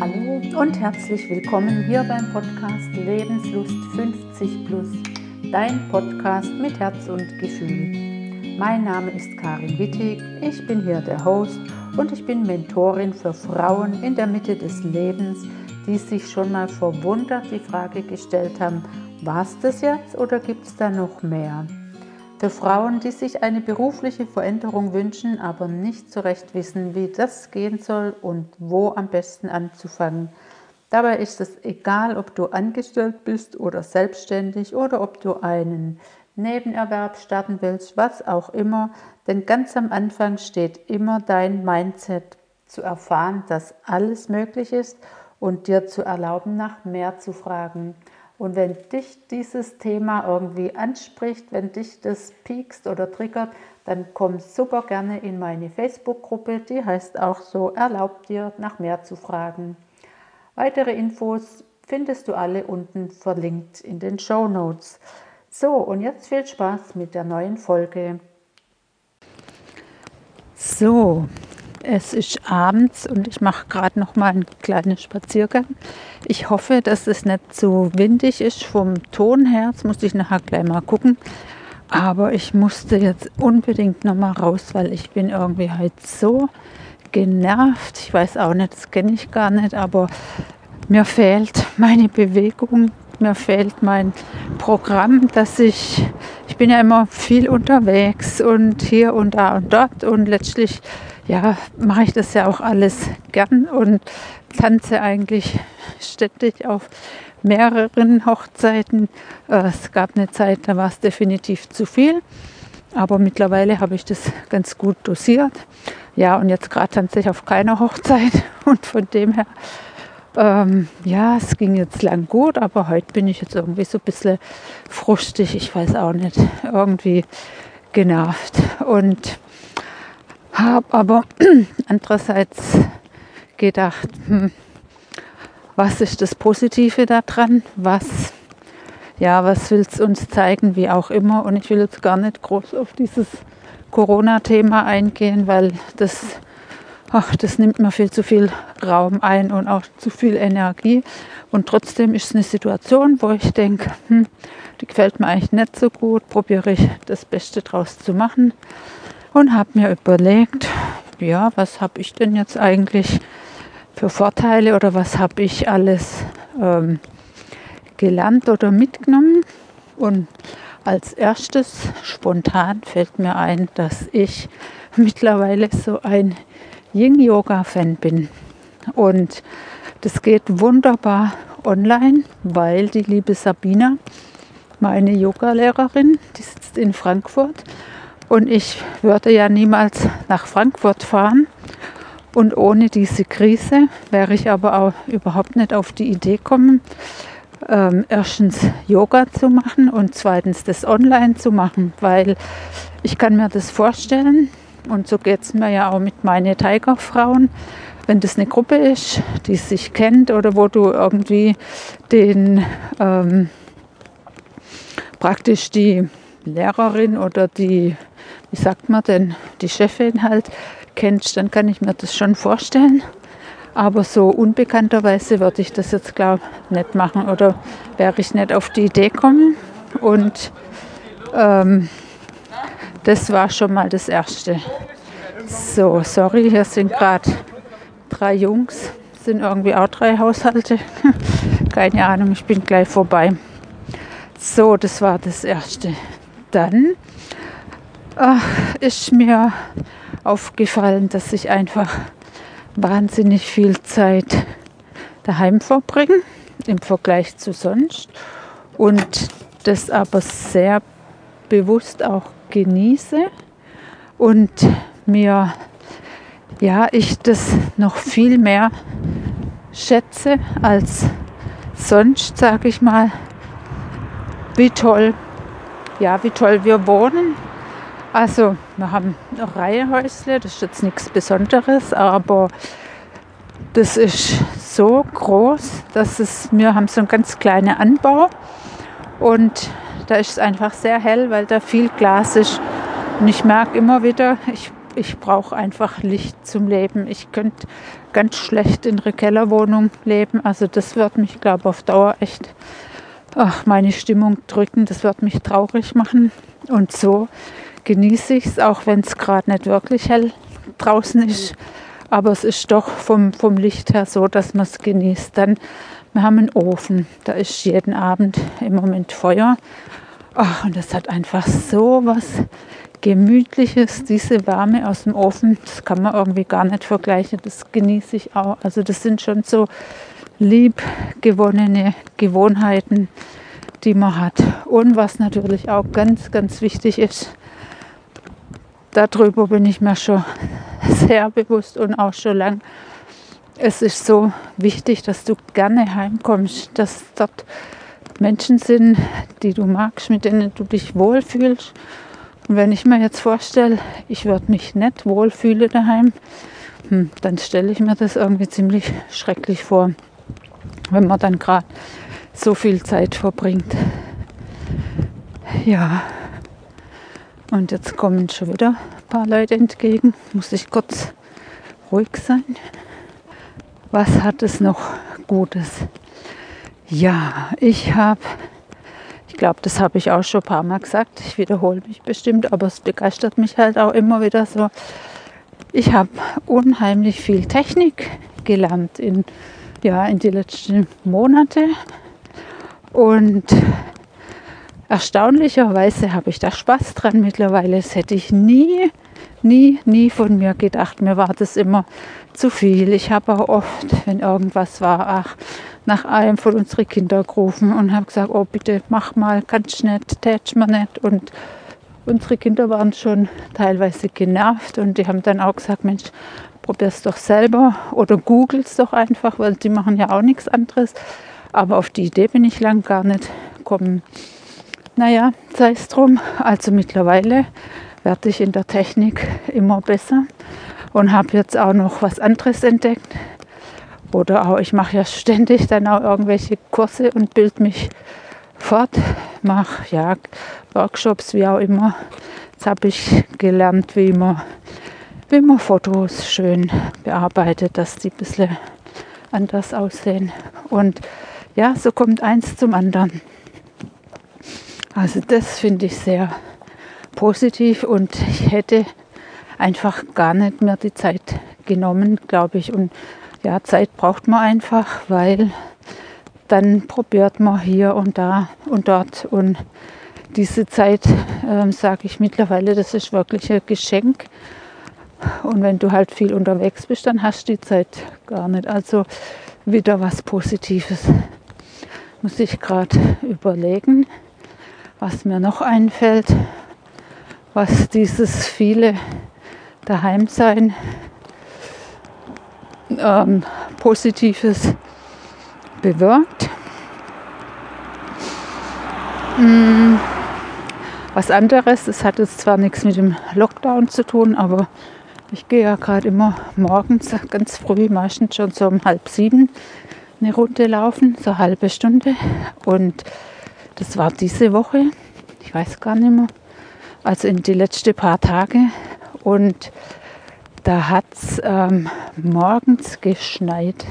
Hallo und herzlich willkommen hier beim Podcast Lebenslust 50 Plus, dein Podcast mit Herz und Gefühl. Mein Name ist Karin Wittig, ich bin hier der Host und ich bin Mentorin für Frauen in der Mitte des Lebens, die sich schon mal verwundert die Frage gestellt haben, war es das jetzt oder gibt es da noch mehr? Für Frauen, die sich eine berufliche Veränderung wünschen, aber nicht so recht wissen, wie das gehen soll und wo am besten anzufangen. Dabei ist es egal, ob du angestellt bist oder selbstständig oder ob du einen Nebenerwerb starten willst, was auch immer, denn ganz am Anfang steht immer dein Mindset zu erfahren, dass alles möglich ist und dir zu erlauben, nach mehr zu fragen. Und wenn dich dieses Thema irgendwie anspricht, wenn dich das piekst oder triggert, dann komm super gerne in meine Facebook-Gruppe, die heißt auch so, erlaubt dir nach mehr zu fragen. Weitere Infos findest du alle unten verlinkt in den Show Notes. So, und jetzt viel Spaß mit der neuen Folge. So, es ist abends und ich mache gerade noch mal einen kleinen Spaziergang. Ich hoffe, dass es nicht zu windig ist vom Ton her. Jetzt muss ich nachher gleich mal gucken. Aber ich musste jetzt unbedingt noch mal raus, weil ich bin irgendwie halt so genervt. Ich weiß auch nicht, das kenne ich gar nicht, aber mir fehlt meine Bewegung, mir fehlt mein Programm, dass ich, ich bin ja immer viel unterwegs und hier und da und dort und letztlich ja, mache ich das ja auch alles gern und tanze eigentlich ständig auf mehreren Hochzeiten. Äh, es gab eine Zeit, da war es definitiv zu viel, aber mittlerweile habe ich das ganz gut dosiert. Ja, und jetzt gerade tanze ich auf keiner Hochzeit und von dem her, ähm, ja, es ging jetzt lang gut, aber heute bin ich jetzt irgendwie so ein bisschen frustig, ich weiß auch nicht, irgendwie genervt. Und habe aber andererseits gedacht, hm, was ist das Positive daran? Was, ja, was will es uns zeigen, wie auch immer? Und ich will jetzt gar nicht groß auf dieses Corona-Thema eingehen, weil das, ach, das nimmt mir viel zu viel Raum ein und auch zu viel Energie. Und trotzdem ist es eine Situation, wo ich denke, hm, die gefällt mir eigentlich nicht so gut, probiere ich das Beste draus zu machen und habe mir überlegt, ja, was habe ich denn jetzt eigentlich für Vorteile oder was habe ich alles ähm, gelernt oder mitgenommen. Und als erstes spontan fällt mir ein, dass ich mittlerweile so ein Yin-Yoga-Fan bin. Und das geht wunderbar online, weil die liebe Sabina, meine Yoga-Lehrerin, die sitzt in Frankfurt. Und ich würde ja niemals nach Frankfurt fahren. Und ohne diese Krise wäre ich aber auch überhaupt nicht auf die Idee gekommen, ähm, erstens Yoga zu machen und zweitens das online zu machen, weil ich kann mir das vorstellen. Und so geht es mir ja auch mit meinen Tigerfrauen, wenn das eine Gruppe ist, die sich kennt oder wo du irgendwie den ähm, praktisch die Lehrerin oder die wie sagt man denn, die Chefin halt kennst, dann kann ich mir das schon vorstellen. Aber so unbekannterweise würde ich das jetzt, glaube ich, nicht machen oder wäre ich nicht auf die Idee kommen. Und ähm, das war schon mal das Erste. So, sorry, hier sind gerade drei Jungs, sind irgendwie auch drei Haushalte. Keine Ahnung, ich bin gleich vorbei. So, das war das Erste. Dann ach, ist mir aufgefallen, dass ich einfach wahnsinnig viel Zeit daheim verbringe im Vergleich zu sonst und das aber sehr bewusst auch genieße und mir ja ich das noch viel mehr schätze als sonst sage ich mal wie toll ja wie toll wir wohnen Also, wir haben ein Reihehäusle, das ist jetzt nichts Besonderes, aber das ist so groß, dass es, wir haben so einen ganz kleinen Anbau und da ist es einfach sehr hell, weil da viel Glas ist. Und ich merke immer wieder, ich, ich brauche einfach Licht zum Leben. Ich könnte ganz schlecht in einer Kellerwohnung leben. Also das wird mich, glaube ich, auf Dauer echt ach, meine Stimmung drücken. Das wird mich traurig machen. Und so genieße ich es, auch wenn es gerade nicht wirklich hell draußen ist. Aber es ist doch vom, vom Licht her so, dass man es genießt. Dann, wir haben einen Ofen, da ist jeden Abend im Moment Feuer. Ach, und das hat einfach so was Gemütliches, diese Wärme aus dem Ofen, das kann man irgendwie gar nicht vergleichen. Das genieße ich auch. Also das sind schon so liebgewonnene Gewohnheiten, die man hat. Und was natürlich auch ganz, ganz wichtig ist, darüber bin ich mir schon sehr bewusst und auch schon lang. Es ist so wichtig, dass du gerne heimkommst, dass dort Menschen sind, die du magst, mit denen du dich wohlfühlst. Und wenn ich mir jetzt vorstelle, ich würde mich nicht wohlfühlen daheim, hm, dann stelle ich mir das irgendwie ziemlich schrecklich vor, wenn man dann gerade so viel Zeit verbringt. Ja, und jetzt kommen schon wieder ein paar Leute entgegen. Muss ich kurz ruhig sein. Was hat es noch Gutes? Ja, ich habe, ich glaube, das habe ich auch schon ein paar Mal gesagt. Ich wiederhole mich bestimmt, aber es begeistert mich halt auch immer wieder so. Ich habe unheimlich viel Technik gelernt in, ja, in die letzten Monate. Und erstaunlicherweise habe ich da Spaß dran mittlerweile. Das hätte ich nie, nie, nie von mir gedacht. Mir war das immer zu viel. Ich habe auch oft, wenn irgendwas war, ach, nach einem von unseren Kindern gerufen und habe gesagt, oh bitte mach mal, kannst nicht, tätsch mir nicht. Und unsere Kinder waren schon teilweise genervt und die haben dann auch gesagt, Mensch, probier's doch selber oder googles doch einfach, weil die machen ja auch nichts anderes. Aber auf die Idee bin ich lang gar nicht gekommen. Naja, sei es drum. Also mittlerweile werde ich in der Technik immer besser und habe jetzt auch noch was anderes entdeckt. Oder auch, ich mache ja ständig dann auch irgendwelche Kurse und bild mich fort, mache ja Workshops, wie auch immer. Jetzt habe ich gelernt, wie man, wie man Fotos schön bearbeitet, dass die ein bisschen anders aussehen. Und ja, so kommt eins zum anderen. Also das finde ich sehr positiv und ich hätte einfach gar nicht mehr die Zeit genommen, glaube ich. Und ja, Zeit braucht man einfach, weil dann probiert man hier und da und dort. Und diese Zeit, ähm, sage ich mittlerweile, das ist wirklich ein Geschenk. Und wenn du halt viel unterwegs bist, dann hast du die Zeit gar nicht. Also wieder was Positives. Muss ich gerade überlegen was mir noch einfällt, was dieses viele Daheimsein ähm, Positives bewirkt. Hm, was anderes, das hat jetzt zwar nichts mit dem Lockdown zu tun, aber ich gehe ja gerade immer morgens ganz früh, meistens schon so um halb sieben, eine Runde laufen, so eine halbe Stunde. Und das war diese Woche, ich weiß gar nicht mehr, also in die letzten paar Tage. Und da hat es ähm, morgens geschneit.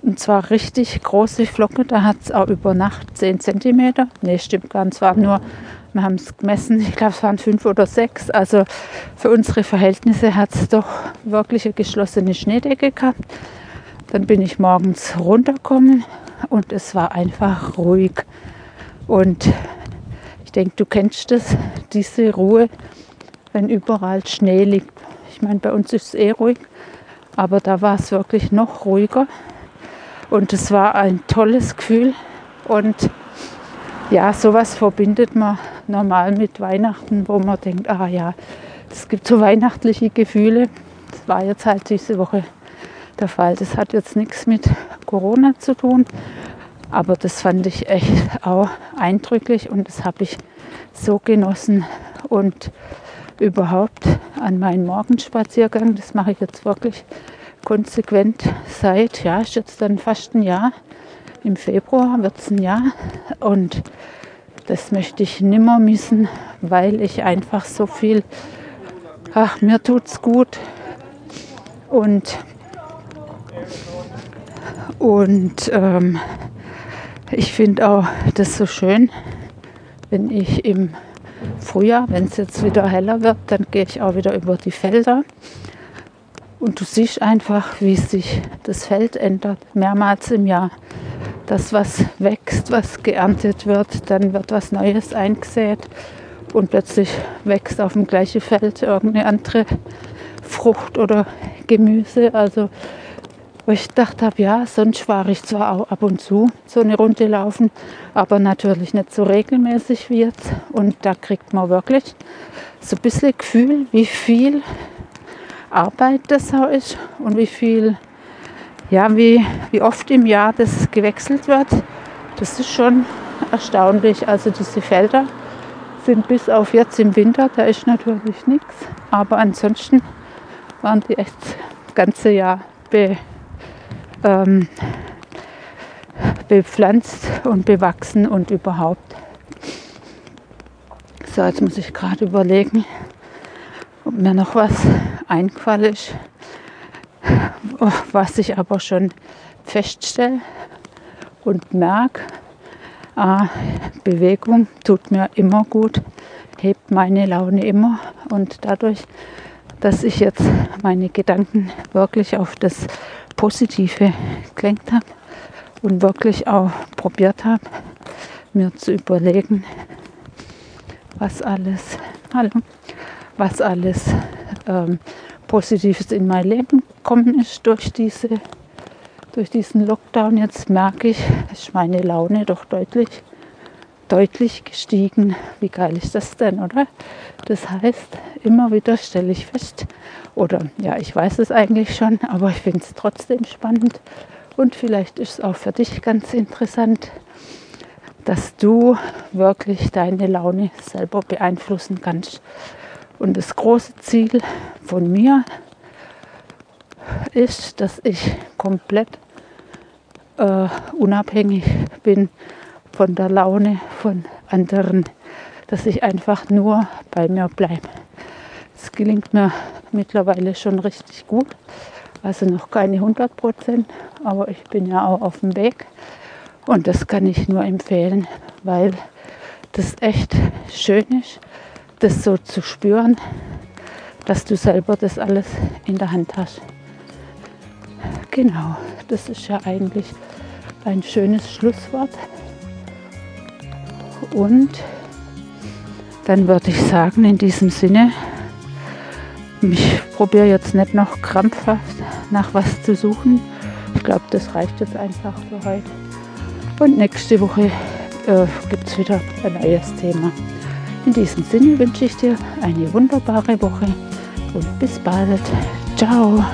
Und zwar richtig große Flocken. Da hat es auch über Nacht 10 cm. Ne, stimmt gar nicht. Es war nur, wir haben es gemessen, ich glaube, es waren fünf oder sechs. Also für unsere Verhältnisse hat es doch wirklich eine geschlossene Schneedecke gehabt. Dann bin ich morgens runtergekommen und es war einfach ruhig. Und ich denke, du kennst das, diese Ruhe, wenn überall Schnee liegt. Ich meine, bei uns ist es eh ruhig, aber da war es wirklich noch ruhiger. Und es war ein tolles Gefühl. Und ja, sowas verbindet man normal mit Weihnachten, wo man denkt, ah ja, es gibt so weihnachtliche Gefühle. Das war jetzt halt diese Woche der Fall. Das hat jetzt nichts mit Corona zu tun, aber das fand ich echt auch eindrücklich und das habe ich so genossen. Und überhaupt an meinen Morgenspaziergang. Das mache ich jetzt wirklich konsequent seit, ja, ist jetzt dann fast ein Jahr. Im Februar wird es ein Jahr und das möchte ich nimmer missen, weil ich einfach so viel, ach, mir tut's gut und und ähm, ich finde auch das so schön, wenn ich im Frühjahr, wenn es jetzt wieder heller wird, dann gehe ich auch wieder über die Felder. Und du siehst einfach, wie sich das Feld ändert, mehrmals im Jahr. Das, was wächst, was geerntet wird, dann wird was Neues eingesät und plötzlich wächst auf dem gleichen Feld irgendeine andere Frucht oder Gemüse. Also wo ich gedacht habe, ja, sonst war ich zwar auch ab und zu so eine Runde laufen, aber natürlich nicht so regelmäßig wie jetzt. Und da kriegt man wirklich so ein bisschen Gefühl, wie viel Arbeit das auch ist und wie viel, ja, wie, wie oft im Jahr das gewechselt wird. Das ist schon erstaunlich. Also diese Felder sind bis auf jetzt im Winter, da ist natürlich nichts, aber ansonsten waren die echt das ganze Jahr be ähm, bepflanzt und bewachsen und überhaupt. So, jetzt muss ich gerade überlegen, ob mir noch was eingefallen ist, was ich aber schon feststelle und merke. Ah, Bewegung tut mir immer gut, hebt meine Laune immer und dadurch, dass ich jetzt meine Gedanken wirklich auf das Positive gelenkt habe und wirklich auch probiert habe, mir zu überlegen, was alles, hallo, was alles ähm, Positives in mein Leben gekommen ist durch, diese, durch diesen Lockdown. Jetzt merke ich, ist meine Laune doch deutlich, deutlich gestiegen. Wie geil ist das denn, oder? Das heißt, immer wieder stelle ich fest, oder ja, ich weiß es eigentlich schon, aber ich finde es trotzdem spannend und vielleicht ist es auch für dich ganz interessant, dass du wirklich deine Laune selber beeinflussen kannst. Und das große Ziel von mir ist, dass ich komplett äh, unabhängig bin von der Laune von anderen, dass ich einfach nur bei mir bleibe. Es gelingt mir mittlerweile schon richtig gut. Also noch keine 100 Prozent, aber ich bin ja auch auf dem Weg. Und das kann ich nur empfehlen, weil das echt schön ist, das so zu spüren, dass du selber das alles in der Hand hast. Genau, das ist ja eigentlich ein schönes Schlusswort. Und dann würde ich sagen, in diesem Sinne, ich probiere jetzt nicht noch krampfhaft nach was zu suchen. Ich glaube, das reicht jetzt einfach für heute. Und nächste Woche äh, gibt es wieder ein neues Thema. In diesem Sinne wünsche ich dir eine wunderbare Woche und bis bald. Ciao.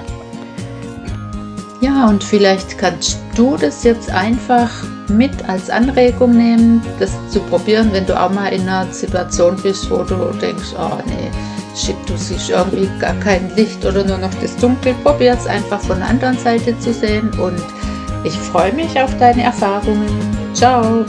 Ja, und vielleicht kannst du das jetzt einfach mit als Anregung nehmen, das zu probieren, wenn du auch mal in einer Situation bist, wo du denkst, oh nee, shit, du siehst irgendwie gar kein Licht oder nur noch das Dunkel. Probier es einfach von der anderen Seite zu sehen und ich freue mich auf deine Erfahrungen. Ciao!